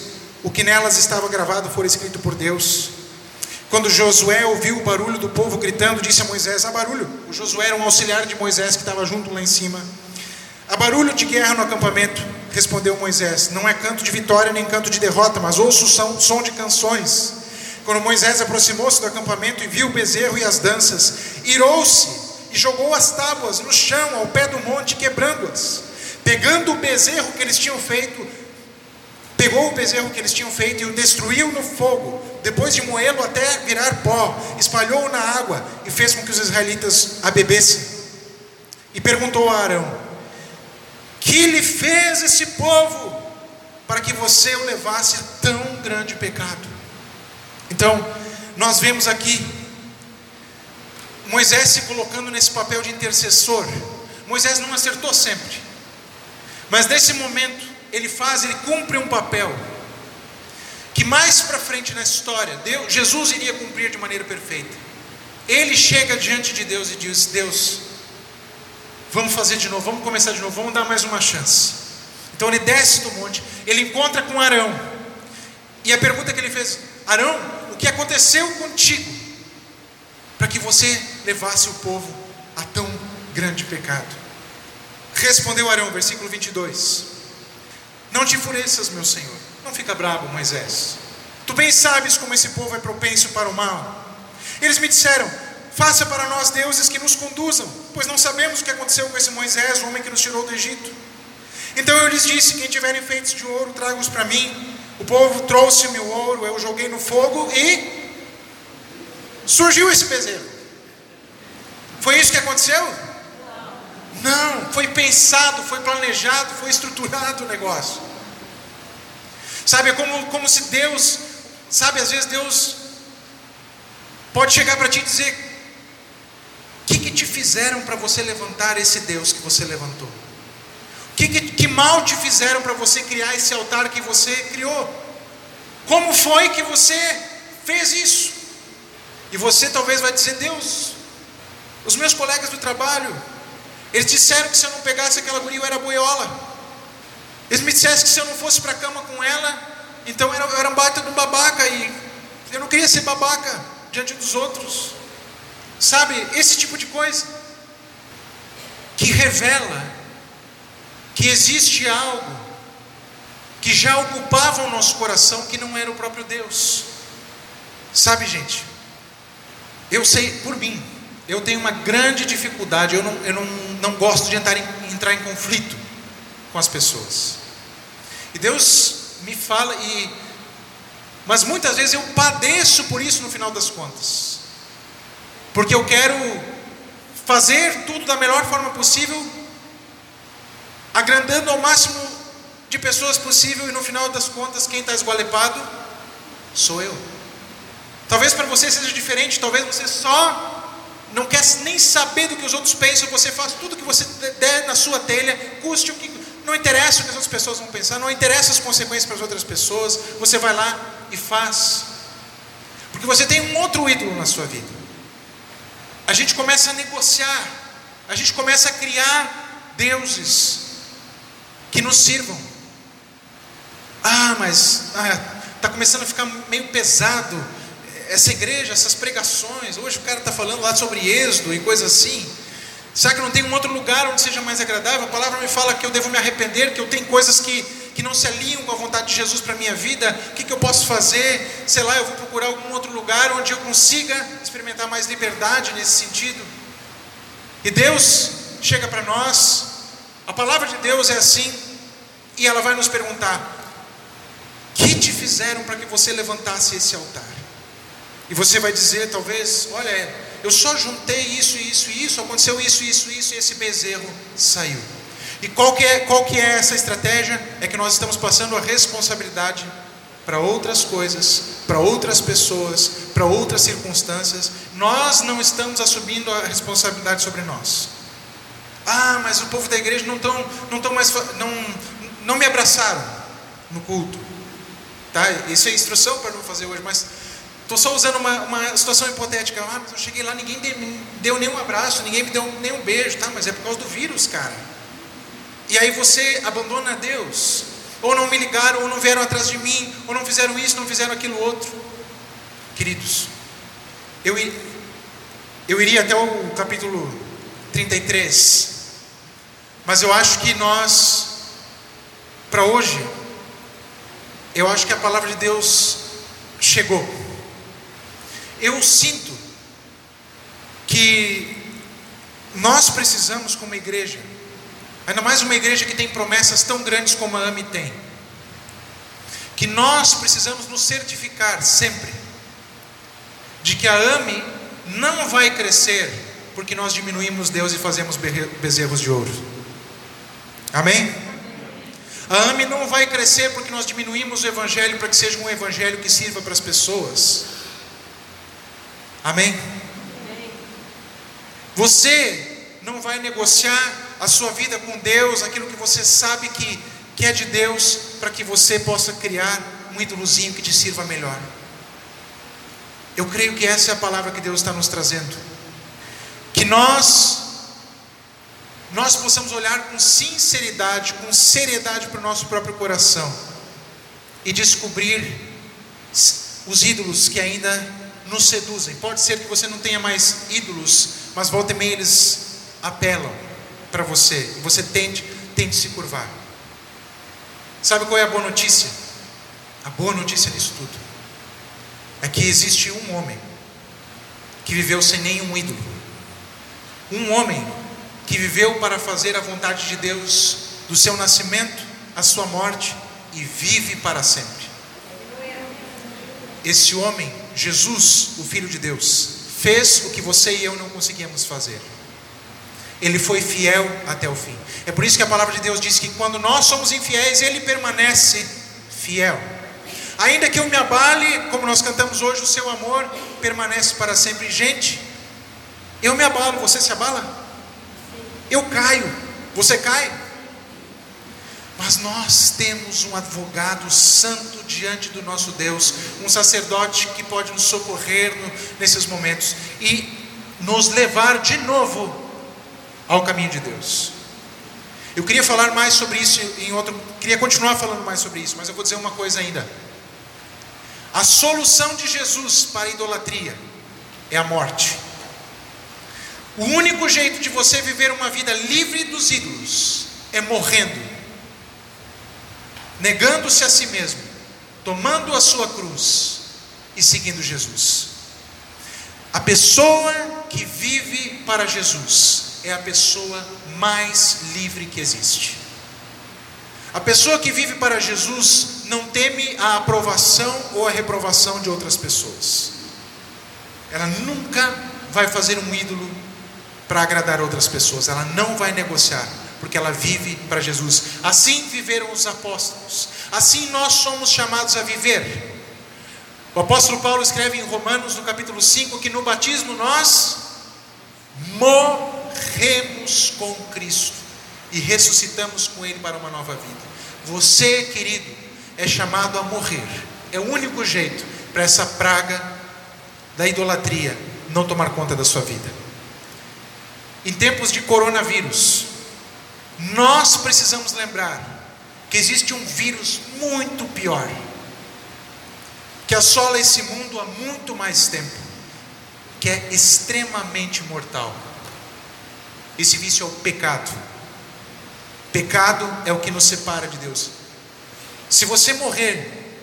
o que nelas estava gravado foi escrito por Deus. Quando Josué ouviu o barulho do povo gritando, disse a Moisés: Há barulho. O Josué era um auxiliar de Moisés que estava junto lá em cima. Há barulho de guerra no acampamento, respondeu Moisés. Não é canto de vitória nem canto de derrota, mas ouço o som, de canções. Quando Moisés aproximou-se do acampamento e viu o bezerro e as danças, irou-se e jogou as tábuas no chão ao pé do monte, quebrando-as. Pegando o bezerro que eles tinham feito, pegou o bezerro que eles tinham feito e o destruiu no fogo, depois de moê-lo até virar pó, espalhou-o na água e fez com que os israelitas a bebessem. E perguntou a Arão: que lhe fez esse povo para que você o levasse a tão grande pecado. Então, nós vemos aqui Moisés se colocando nesse papel de intercessor. Moisés não acertou sempre, mas nesse momento ele faz, ele cumpre um papel que mais para frente na história, Deus, Jesus iria cumprir de maneira perfeita. Ele chega diante de Deus e diz: Deus, Vamos fazer de novo, vamos começar de novo, vamos dar mais uma chance. Então ele desce do monte, ele encontra com Arão. E a pergunta que ele fez: Arão, o que aconteceu contigo para que você levasse o povo a tão grande pecado? Respondeu Arão, versículo 22. Não te enfureças, meu senhor. Não fica bravo, Moisés. Tu bem sabes como esse povo é propenso para o mal. Eles me disseram: Faça para nós deuses que nos conduzam, pois não sabemos o que aconteceu com esse Moisés, o homem que nos tirou do Egito. Então eu lhes disse: Quem tiver enfeites de ouro, traga-os para mim. O povo trouxe-me o ouro, eu joguei no fogo e surgiu esse bezerro. Foi isso que aconteceu? Não, foi pensado, foi planejado, foi estruturado o negócio. Sabe, é como, como se Deus, sabe, às vezes Deus pode chegar para ti e dizer: O que, que te fizeram para você levantar esse Deus que você levantou? O que, que, que mal te fizeram para você criar esse altar que você criou? Como foi que você fez isso? E você talvez vai dizer: Deus, os meus colegas do trabalho, eles disseram que se eu não pegasse aquela guria eu era boiola. Eles me disseram que se eu não fosse para a cama com ela, então eu era, um baita de um babaca e eu não queria ser babaca diante dos outros. Sabe, esse tipo de coisa que revela que existe algo que já ocupava o nosso coração que não era o próprio Deus. Sabe, gente, eu sei por mim, eu tenho uma grande dificuldade, eu não, eu não, não gosto de entrar em, entrar em conflito com as pessoas. E Deus me fala, e, mas muitas vezes eu padeço por isso no final das contas, porque eu quero fazer tudo da melhor forma possível, agrandando ao máximo de pessoas possível, e no final das contas, quem está esgualepado sou eu. Talvez para você seja diferente, talvez você só não quer nem saber do que os outros pensam, você faz tudo que você der na sua telha, custe o que. Não interessa o que as outras pessoas vão pensar, não interessa as consequências para as outras pessoas, você vai lá e faz. Porque você tem um outro ídolo na sua vida. A gente começa a negociar, a gente começa a criar deuses que nos sirvam. Ah, mas está ah, começando a ficar meio pesado essa igreja, essas pregações, hoje o cara está falando lá sobre êxodo e coisas assim. Será que não tem um outro lugar onde seja mais agradável? A palavra me fala que eu devo me arrepender, que eu tenho coisas que, que não se alinham com a vontade de Jesus para minha vida. O que, que eu posso fazer? Sei lá, eu vou procurar algum outro lugar onde eu consiga experimentar mais liberdade nesse sentido. E Deus chega para nós, a palavra de Deus é assim, e ela vai nos perguntar: que te fizeram para que você levantasse esse altar? E você vai dizer, talvez, olha, eu só juntei isso, isso e isso, aconteceu isso, isso, isso, e esse bezerro saiu. E qual que, é, qual que é essa estratégia? É que nós estamos passando a responsabilidade para outras coisas, para outras pessoas, para outras circunstâncias. Nós não estamos assumindo a responsabilidade sobre nós. Ah, mas o povo da igreja não estão não tão mais não, não me abraçaram no culto. Tá? Isso é instrução para não fazer hoje, mas Estou só usando uma, uma situação hipotética. Ah, mas eu cheguei lá, ninguém me deu nenhum abraço, ninguém me deu nenhum beijo, tá? Mas é por causa do vírus, cara. E aí você abandona Deus. Ou não me ligaram, ou não vieram atrás de mim, ou não fizeram isso, não fizeram aquilo outro. Queridos, eu, eu iria até o capítulo 33, mas eu acho que nós, para hoje, eu acho que a palavra de Deus chegou. Eu sinto que nós precisamos, como igreja, ainda mais uma igreja que tem promessas tão grandes como a AMI tem, que nós precisamos nos certificar sempre de que a AMI não vai crescer porque nós diminuímos Deus e fazemos bezerros de ouro. Amém? A AMI não vai crescer porque nós diminuímos o Evangelho para que seja um Evangelho que sirva para as pessoas. Amém? Você não vai negociar a sua vida com Deus, aquilo que você sabe que, que é de Deus, para que você possa criar um ídolozinho que te sirva melhor. Eu creio que essa é a palavra que Deus está nos trazendo. Que nós nós possamos olhar com sinceridade, com seriedade para o nosso próprio coração e descobrir os ídolos que ainda nos seduzem. Pode ser que você não tenha mais ídolos, mas volta e meia eles apelam para você. Você tente, tente se curvar. Sabe qual é a boa notícia? A boa notícia disso tudo é que existe um homem que viveu sem nenhum ídolo. Um homem que viveu para fazer a vontade de Deus do seu nascimento à sua morte e vive para sempre. Esse homem, Jesus, o Filho de Deus, fez o que você e eu não conseguíamos fazer. Ele foi fiel até o fim. É por isso que a palavra de Deus diz que quando nós somos infiéis, Ele permanece fiel. Ainda que eu me abale, como nós cantamos hoje, o seu amor permanece para sempre. Gente, eu me abalo, você se abala? Eu caio, você cai? Mas nós temos um advogado santo diante do nosso Deus, um sacerdote que pode nos socorrer nesses momentos e nos levar de novo ao caminho de Deus. Eu queria falar mais sobre isso em outro, queria continuar falando mais sobre isso, mas eu vou dizer uma coisa ainda. A solução de Jesus para a idolatria é a morte. O único jeito de você viver uma vida livre dos ídolos é morrendo, negando-se a si mesmo, tomando a sua cruz e seguindo Jesus. A pessoa que vive para Jesus é a pessoa mais livre que existe. A pessoa que vive para Jesus não teme a aprovação ou a reprovação de outras pessoas. Ela nunca vai fazer um ídolo para agradar outras pessoas, ela não vai negociar, porque ela vive para Jesus. Assim viveram os apóstolos, assim nós somos chamados a viver. O apóstolo Paulo escreve em Romanos, no capítulo 5, que no batismo nós morremos com Cristo e ressuscitamos com Ele para uma nova vida. Você, querido, é chamado a morrer, é o único jeito para essa praga da idolatria não tomar conta da sua vida em tempos de coronavírus, nós precisamos lembrar que existe um vírus muito pior, que assola esse mundo há muito mais tempo, que é extremamente mortal. Esse vício é o pecado. Pecado é o que nos separa de Deus. Se você morrer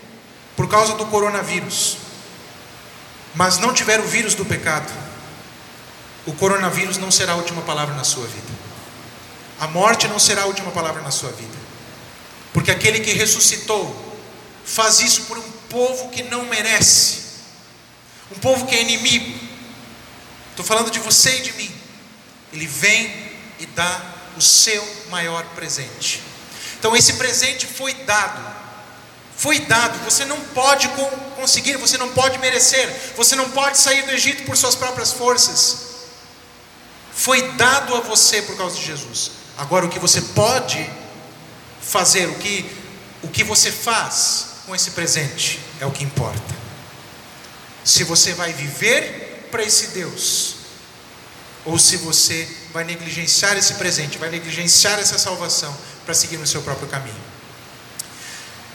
por causa do coronavírus, mas não tiver o vírus do pecado, o coronavírus não será a última palavra na sua vida. A morte não será a última palavra na sua vida. Porque aquele que ressuscitou faz isso por um povo que não merece, um povo que é inimigo. Estou falando de você e de mim. Ele vem e dá o seu maior presente. Então, esse presente foi dado. Foi dado, você não pode conseguir, você não pode merecer, você não pode sair do Egito por suas próprias forças foi dado a você por causa de Jesus. Agora, o que você pode fazer, o que, o que você faz com esse presente, é o que importa. Se você vai viver para esse Deus, ou se você vai negligenciar esse presente, vai negligenciar essa salvação para seguir no seu próprio caminho.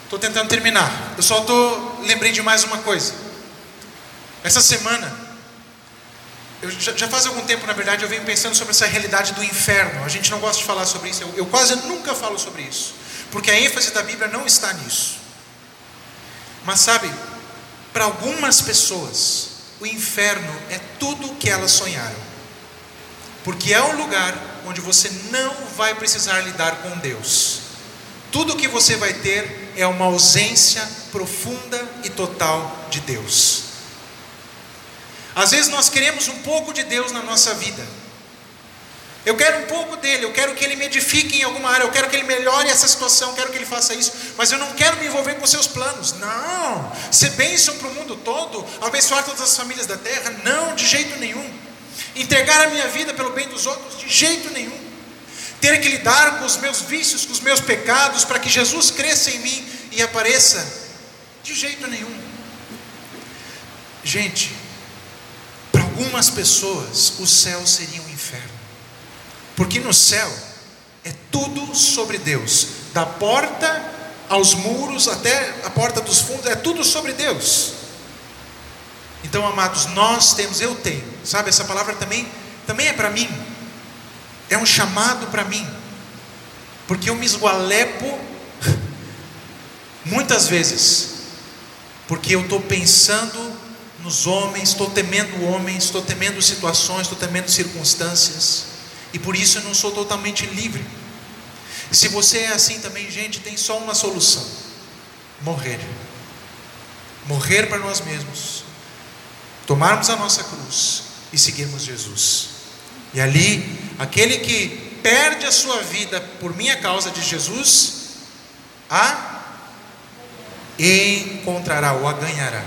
Estou tentando terminar. Eu só tô lembrei de mais uma coisa. Essa semana eu já, já, faz algum tempo, na verdade, eu venho pensando sobre essa realidade do inferno. A gente não gosta de falar sobre isso. Eu, eu quase nunca falo sobre isso, porque a ênfase da Bíblia não está nisso. Mas sabe, para algumas pessoas, o inferno é tudo o que elas sonharam, porque é um lugar onde você não vai precisar lidar com Deus. Tudo que você vai ter é uma ausência profunda e total de Deus. Às vezes nós queremos um pouco de Deus na nossa vida. Eu quero um pouco dele, eu quero que ele me edifique em alguma área, eu quero que ele melhore essa situação, eu quero que ele faça isso, mas eu não quero me envolver com seus planos. Não, ser bênção para o mundo todo, abençoar todas as famílias da terra, não, de jeito nenhum. Entregar a minha vida pelo bem dos outros, de jeito nenhum. Ter que lidar com os meus vícios, com os meus pecados, para que Jesus cresça em mim e apareça, de jeito nenhum. Gente, algumas pessoas o céu seria um inferno. Porque no céu é tudo sobre Deus, da porta aos muros até a porta dos fundos, é tudo sobre Deus. Então, amados, nós temos, eu tenho, sabe, essa palavra também, também é para mim, é um chamado para mim, porque eu me esgualepo muitas vezes, porque eu estou pensando nos homens, estou temendo homens, estou temendo situações, estou temendo circunstâncias, e por isso eu não sou totalmente livre. Se você é assim também, gente, tem só uma solução: morrer. Morrer para nós mesmos, tomarmos a nossa cruz e seguirmos Jesus. E ali, aquele que perde a sua vida por minha causa de Jesus, a encontrará ou a ganhará.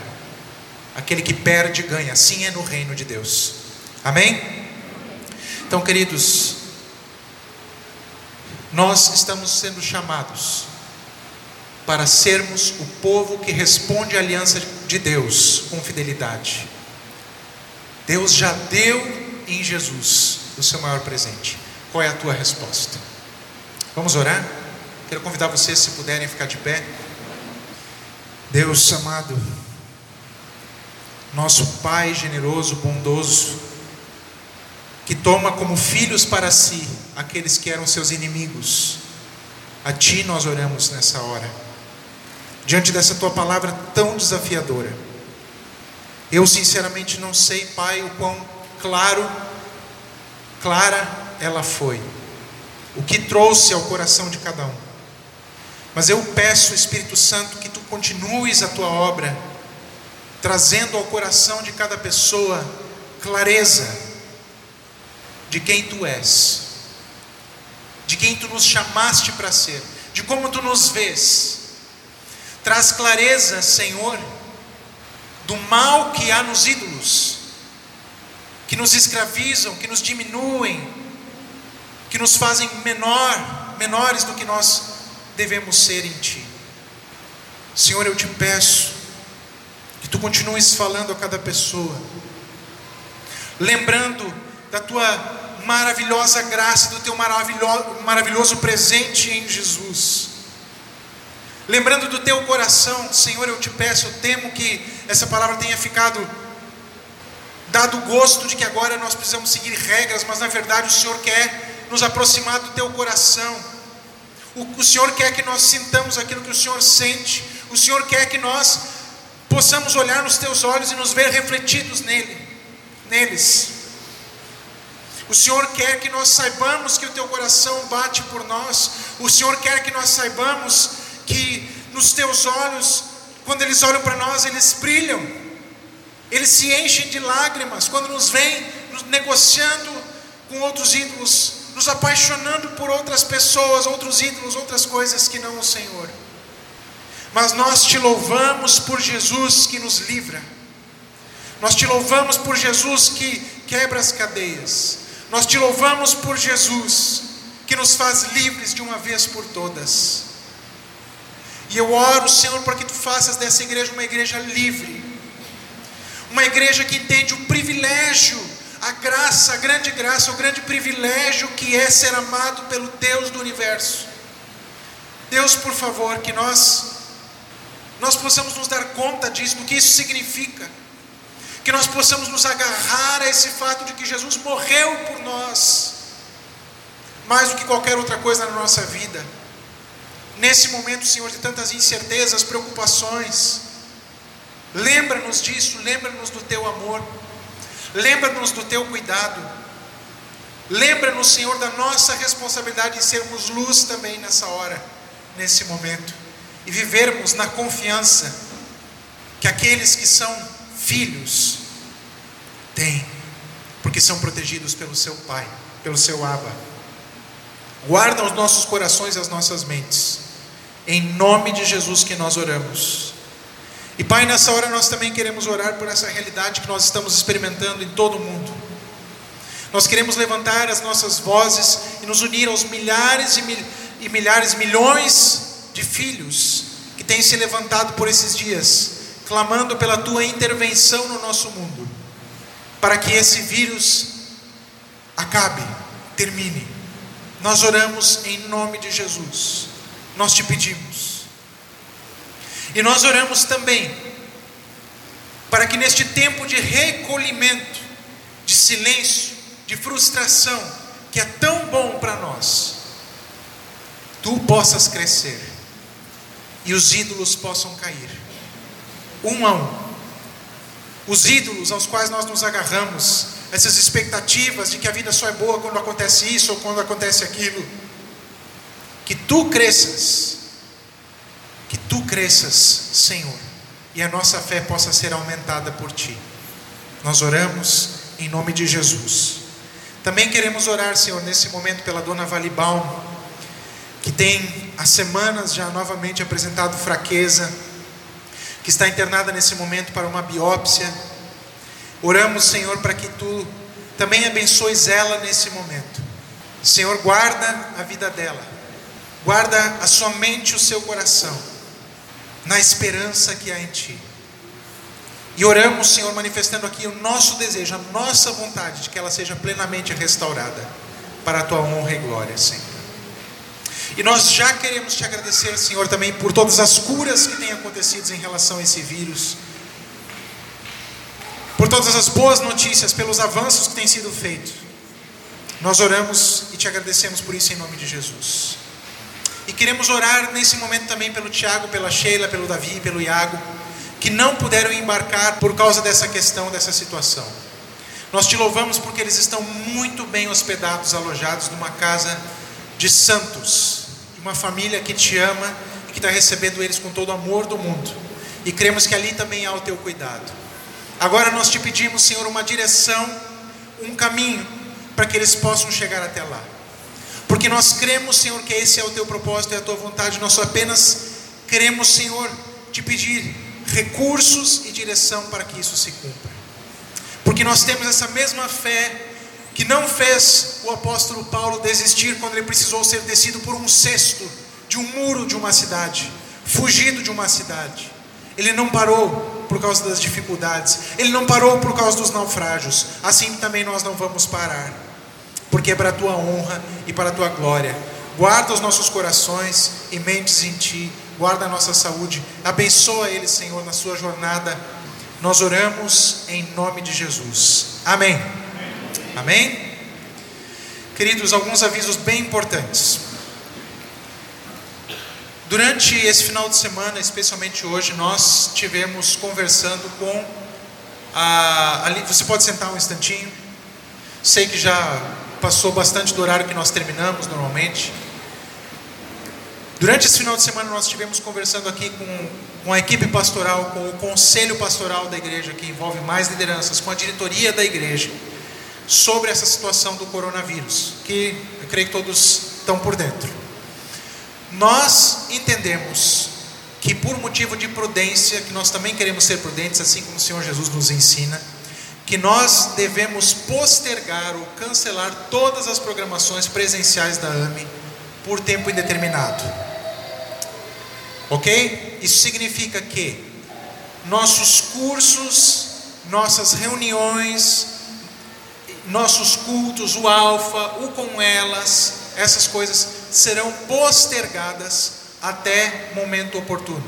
Aquele que perde, ganha. Assim é no reino de Deus. Amém? Então, queridos, nós estamos sendo chamados para sermos o povo que responde à aliança de Deus com fidelidade. Deus já deu em Jesus o seu maior presente. Qual é a tua resposta? Vamos orar? Quero convidar vocês, se puderem, ficar de pé. Deus amado, nosso Pai generoso, bondoso, que toma como filhos para si aqueles que eram seus inimigos. A Ti nós oramos nessa hora, diante dessa Tua palavra tão desafiadora. Eu sinceramente não sei, Pai, o quão claro, clara ela foi, o que trouxe ao coração de cada um. Mas eu peço, Espírito Santo, que Tu continues a Tua obra, trazendo ao coração de cada pessoa clareza de quem Tu és, de quem Tu nos chamaste para ser, de como Tu nos vês. Traz clareza, Senhor, do mal que há nos ídolos, que nos escravizam, que nos diminuem, que nos fazem menor, menores do que nós devemos ser em Ti. Senhor, eu te peço que Tu continues falando a cada pessoa, lembrando da Tua maravilhosa graça, do Teu maravilhoso, presente em Jesus. Lembrando do Teu coração, Senhor, eu te peço, eu temo que essa palavra tenha ficado dado o gosto de que agora nós precisamos seguir regras, mas na verdade o Senhor quer nos aproximar do Teu coração o, o Senhor quer que nós sintamos aquilo que o Senhor sente. O Senhor quer que nós possamos olhar nos teus olhos e nos ver refletidos nele, neles. O Senhor quer que nós saibamos que o teu coração bate por nós. O Senhor quer que nós saibamos que nos teus olhos, quando eles olham para nós, eles brilham. Eles se enchem de lágrimas quando nos veem negociando com outros ídolos nos apaixonando por outras pessoas, outros ídolos, outras coisas que não o Senhor. Mas nós te louvamos por Jesus que nos livra. Nós te louvamos por Jesus que quebra as cadeias. Nós te louvamos por Jesus que nos faz livres de uma vez por todas. E eu oro, Senhor, para que tu faças dessa igreja uma igreja livre. Uma igreja que entende o privilégio a graça, a grande graça, o grande privilégio que é ser amado pelo Deus do universo. Deus, por favor, que nós nós possamos nos dar conta disso, do que isso significa. Que nós possamos nos agarrar a esse fato de que Jesus morreu por nós, mais do que qualquer outra coisa na nossa vida. Nesse momento, Senhor, de tantas incertezas, preocupações, lembra-nos disso, lembra-nos do teu amor. Lembra-nos do teu cuidado. Lembra-nos, Senhor, da nossa responsabilidade em sermos luz também nessa hora, nesse momento. E vivermos na confiança que aqueles que são filhos têm, porque são protegidos pelo seu Pai, pelo seu Abba. Guarda os nossos corações e as nossas mentes. Em nome de Jesus que nós oramos. E Pai, nessa hora nós também queremos orar por essa realidade que nós estamos experimentando em todo o mundo. Nós queremos levantar as nossas vozes e nos unir aos milhares e, mil, e milhares, milhões de filhos que têm se levantado por esses dias, clamando pela tua intervenção no nosso mundo, para que esse vírus acabe, termine. Nós oramos em nome de Jesus. Nós te pedimos. E nós oramos também para que neste tempo de recolhimento, de silêncio, de frustração, que é tão bom para nós, tu possas crescer e os ídolos possam cair, um a um. Os ídolos aos quais nós nos agarramos, essas expectativas de que a vida só é boa quando acontece isso ou quando acontece aquilo, Que tu cresças, que tu cresças, Senhor, e a nossa fé possa ser aumentada por ti. Nós oramos em nome de Jesus. Também queremos orar, Senhor, nesse momento pela dona Valibaum, que tem há semanas já novamente apresentado fraqueza, que está internada nesse momento para uma biópsia. Oramos, Senhor, para que tu também abençoes ela nesse momento. Senhor, guarda a vida dela, guarda a sua mente e o seu coração, na esperança que há em Ti. E oramos, Senhor, manifestando aqui o nosso desejo, a nossa vontade de que ela seja plenamente restaurada para a tua honra e glória, Senhor. E nós já queremos te agradecer, Senhor, também por todas as curas que têm acontecido em relação a esse vírus, por todas as boas notícias, pelos avanços que têm sido feitos. Nós oramos e te agradecemos por isso em nome de Jesus. E queremos orar nesse momento também pelo Tiago, pela Sheila, pelo Davi, pelo Iago que não puderam embarcar por causa dessa questão, dessa situação. Nós te louvamos porque eles estão muito bem hospedados, alojados numa casa de santos, uma família que te ama e que está recebendo eles com todo o amor do mundo. E cremos que ali também há o teu cuidado. Agora nós te pedimos, Senhor, uma direção, um caminho para que eles possam chegar até lá. Porque nós cremos, Senhor, que esse é o teu propósito e a tua vontade. Nós só apenas queremos, Senhor, te pedir recursos e direção para que isso se cumpra. Porque nós temos essa mesma fé que não fez o apóstolo Paulo desistir quando ele precisou ser descido por um cesto de um muro de uma cidade, fugido de uma cidade. Ele não parou por causa das dificuldades, ele não parou por causa dos naufrágios. Assim também nós não vamos parar, porque é para a tua honra e para a tua glória. Guarda os nossos corações e mentes em ti guarda a nossa saúde, abençoa ele, Senhor, na sua jornada. Nós oramos em nome de Jesus. Amém. Amém. Queridos, alguns avisos bem importantes. Durante esse final de semana, especialmente hoje, nós tivemos conversando com a, você pode sentar um instantinho. Sei que já passou bastante do horário que nós terminamos normalmente. Durante esse final de semana nós estivemos conversando aqui com, com a equipe pastoral, com o conselho pastoral da igreja, que envolve mais lideranças, com a diretoria da igreja, sobre essa situação do coronavírus, que eu creio que todos estão por dentro. Nós entendemos que por motivo de prudência, que nós também queremos ser prudentes, assim como o Senhor Jesus nos ensina, que nós devemos postergar ou cancelar todas as programações presenciais da AME por tempo indeterminado. Ok? Isso significa que nossos cursos, nossas reuniões, nossos cultos, o alfa, o com elas, essas coisas serão postergadas até momento oportuno.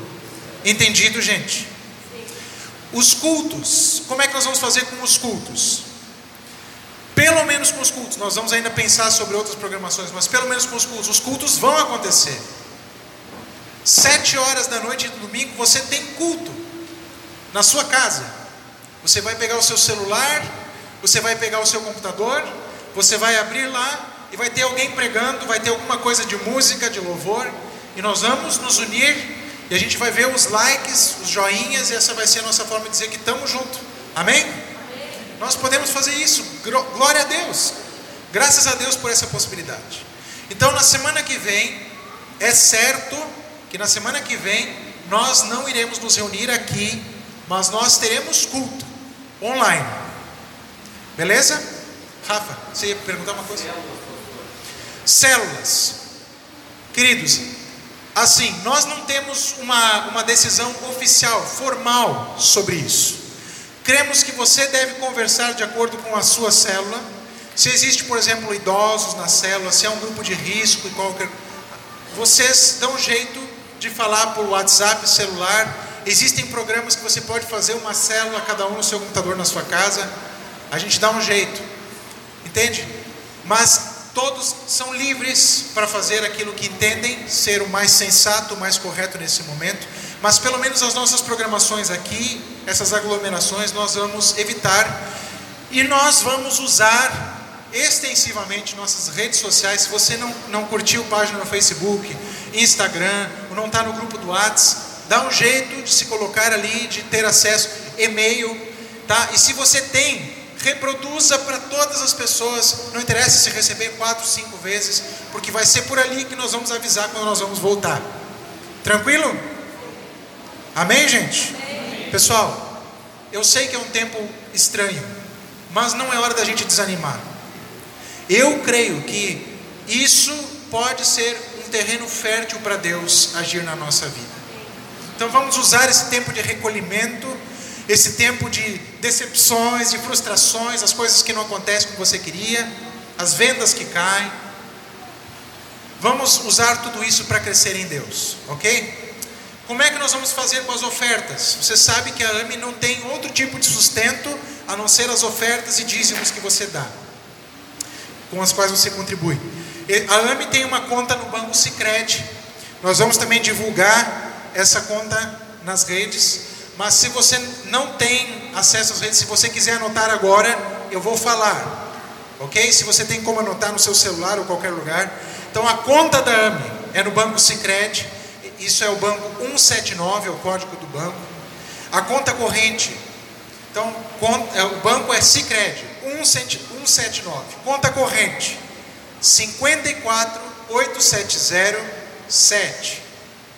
Entendido, gente? Os cultos, como é que nós vamos fazer com os cultos? Pelo menos com os cultos, nós vamos ainda pensar sobre outras programações, mas pelo menos com os cultos, os cultos vão acontecer. Sete horas da noite de domingo você tem culto na sua casa. Você vai pegar o seu celular, você vai pegar o seu computador, você vai abrir lá e vai ter alguém pregando, vai ter alguma coisa de música, de louvor, e nós vamos nos unir e a gente vai ver os likes, os joinhas, e essa vai ser a nossa forma de dizer que estamos juntos. Amém? Amém? Nós podemos fazer isso. Glória a Deus. Graças a Deus por essa possibilidade. Então, na semana que vem, é certo que na semana que vem nós não iremos nos reunir aqui, mas nós teremos culto online. Beleza? Rafa, você ia perguntar uma coisa? Células. Queridos, assim, nós não temos uma, uma decisão oficial, formal sobre isso. Cremos que você deve conversar de acordo com a sua célula. Se existe, por exemplo, idosos na célula, se é um grupo de risco e qualquer. Vocês dão jeito de falar por WhatsApp, celular. Existem programas que você pode fazer uma célula, cada um no seu computador na sua casa. A gente dá um jeito, entende? Mas todos são livres para fazer aquilo que entendem ser o mais sensato, o mais correto nesse momento. Mas pelo menos as nossas programações aqui, essas aglomerações, nós vamos evitar e nós vamos usar extensivamente nossas redes sociais. Se você não, não curtiu página no Facebook, Instagram, ou não está no grupo do WhatsApp, dá um jeito de se colocar ali, de ter acesso, e-mail, tá? E se você tem, reproduza para todas as pessoas, não interessa se receber quatro, cinco vezes, porque vai ser por ali que nós vamos avisar quando nós vamos voltar. Tranquilo? Amém, gente? Pessoal, eu sei que é um tempo estranho, mas não é hora da gente desanimar. Eu creio que isso pode ser um terreno fértil para Deus agir na nossa vida. Então vamos usar esse tempo de recolhimento, esse tempo de decepções, de frustrações, as coisas que não acontecem como você queria, as vendas que caem. Vamos usar tudo isso para crescer em Deus, ok? Como é que nós vamos fazer com as ofertas? Você sabe que a AME não tem outro tipo de sustento a não ser as ofertas e dízimos que você dá com as quais você contribui. A AME tem uma conta no Banco Sicredi. Nós vamos também divulgar essa conta nas redes. Mas se você não tem acesso às redes, se você quiser anotar agora, eu vou falar. Ok? Se você tem como anotar no seu celular ou qualquer lugar. Então a conta da AME é no Banco Sicredi. Isso é o banco 179, é o código do banco. A conta corrente. Então, é, o banco é Sicredi 179. Conta corrente 54870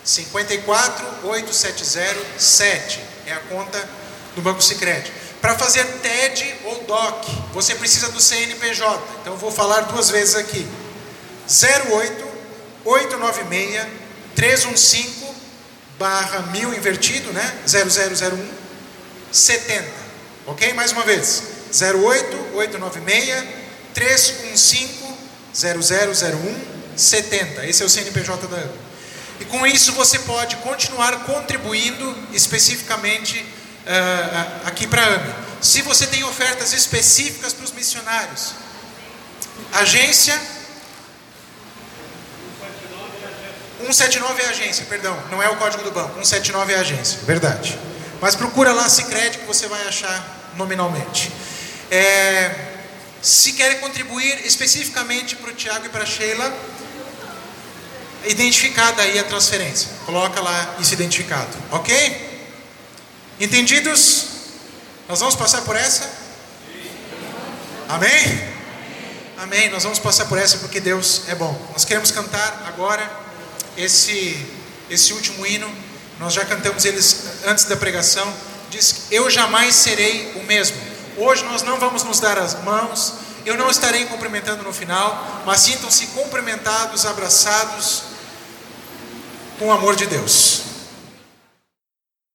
54870 é a conta do Banco Sicredi. Para fazer TED ou DOC, você precisa do CNPJ. Então eu vou falar duas vezes aqui. 08 896 315 barra 1000 invertido, né? 0001 70. OK? Mais uma vez. 08 896 315 0001 70. Esse é o CNPJ da AME. E com isso você pode continuar contribuindo especificamente uh, aqui para a AME. Se você tem ofertas específicas para os missionários, agência 179 é agência, perdão, não é o código do banco, 179 é agência, verdade. Mas procura lá Sicredi que você vai achar nominalmente. É, se querem contribuir especificamente para o Tiago e para a Sheila, identificada aí a transferência. Coloca lá isso identificado, ok? Entendidos? Nós vamos passar por essa? Amém? Amém. Nós vamos passar por essa porque Deus é bom. Nós queremos cantar agora esse esse último hino. Nós já cantamos eles antes da pregação. Diz: Eu jamais serei o mesmo. Hoje nós não vamos nos dar as mãos, eu não estarei cumprimentando no final, mas sintam-se cumprimentados, abraçados com o amor de Deus.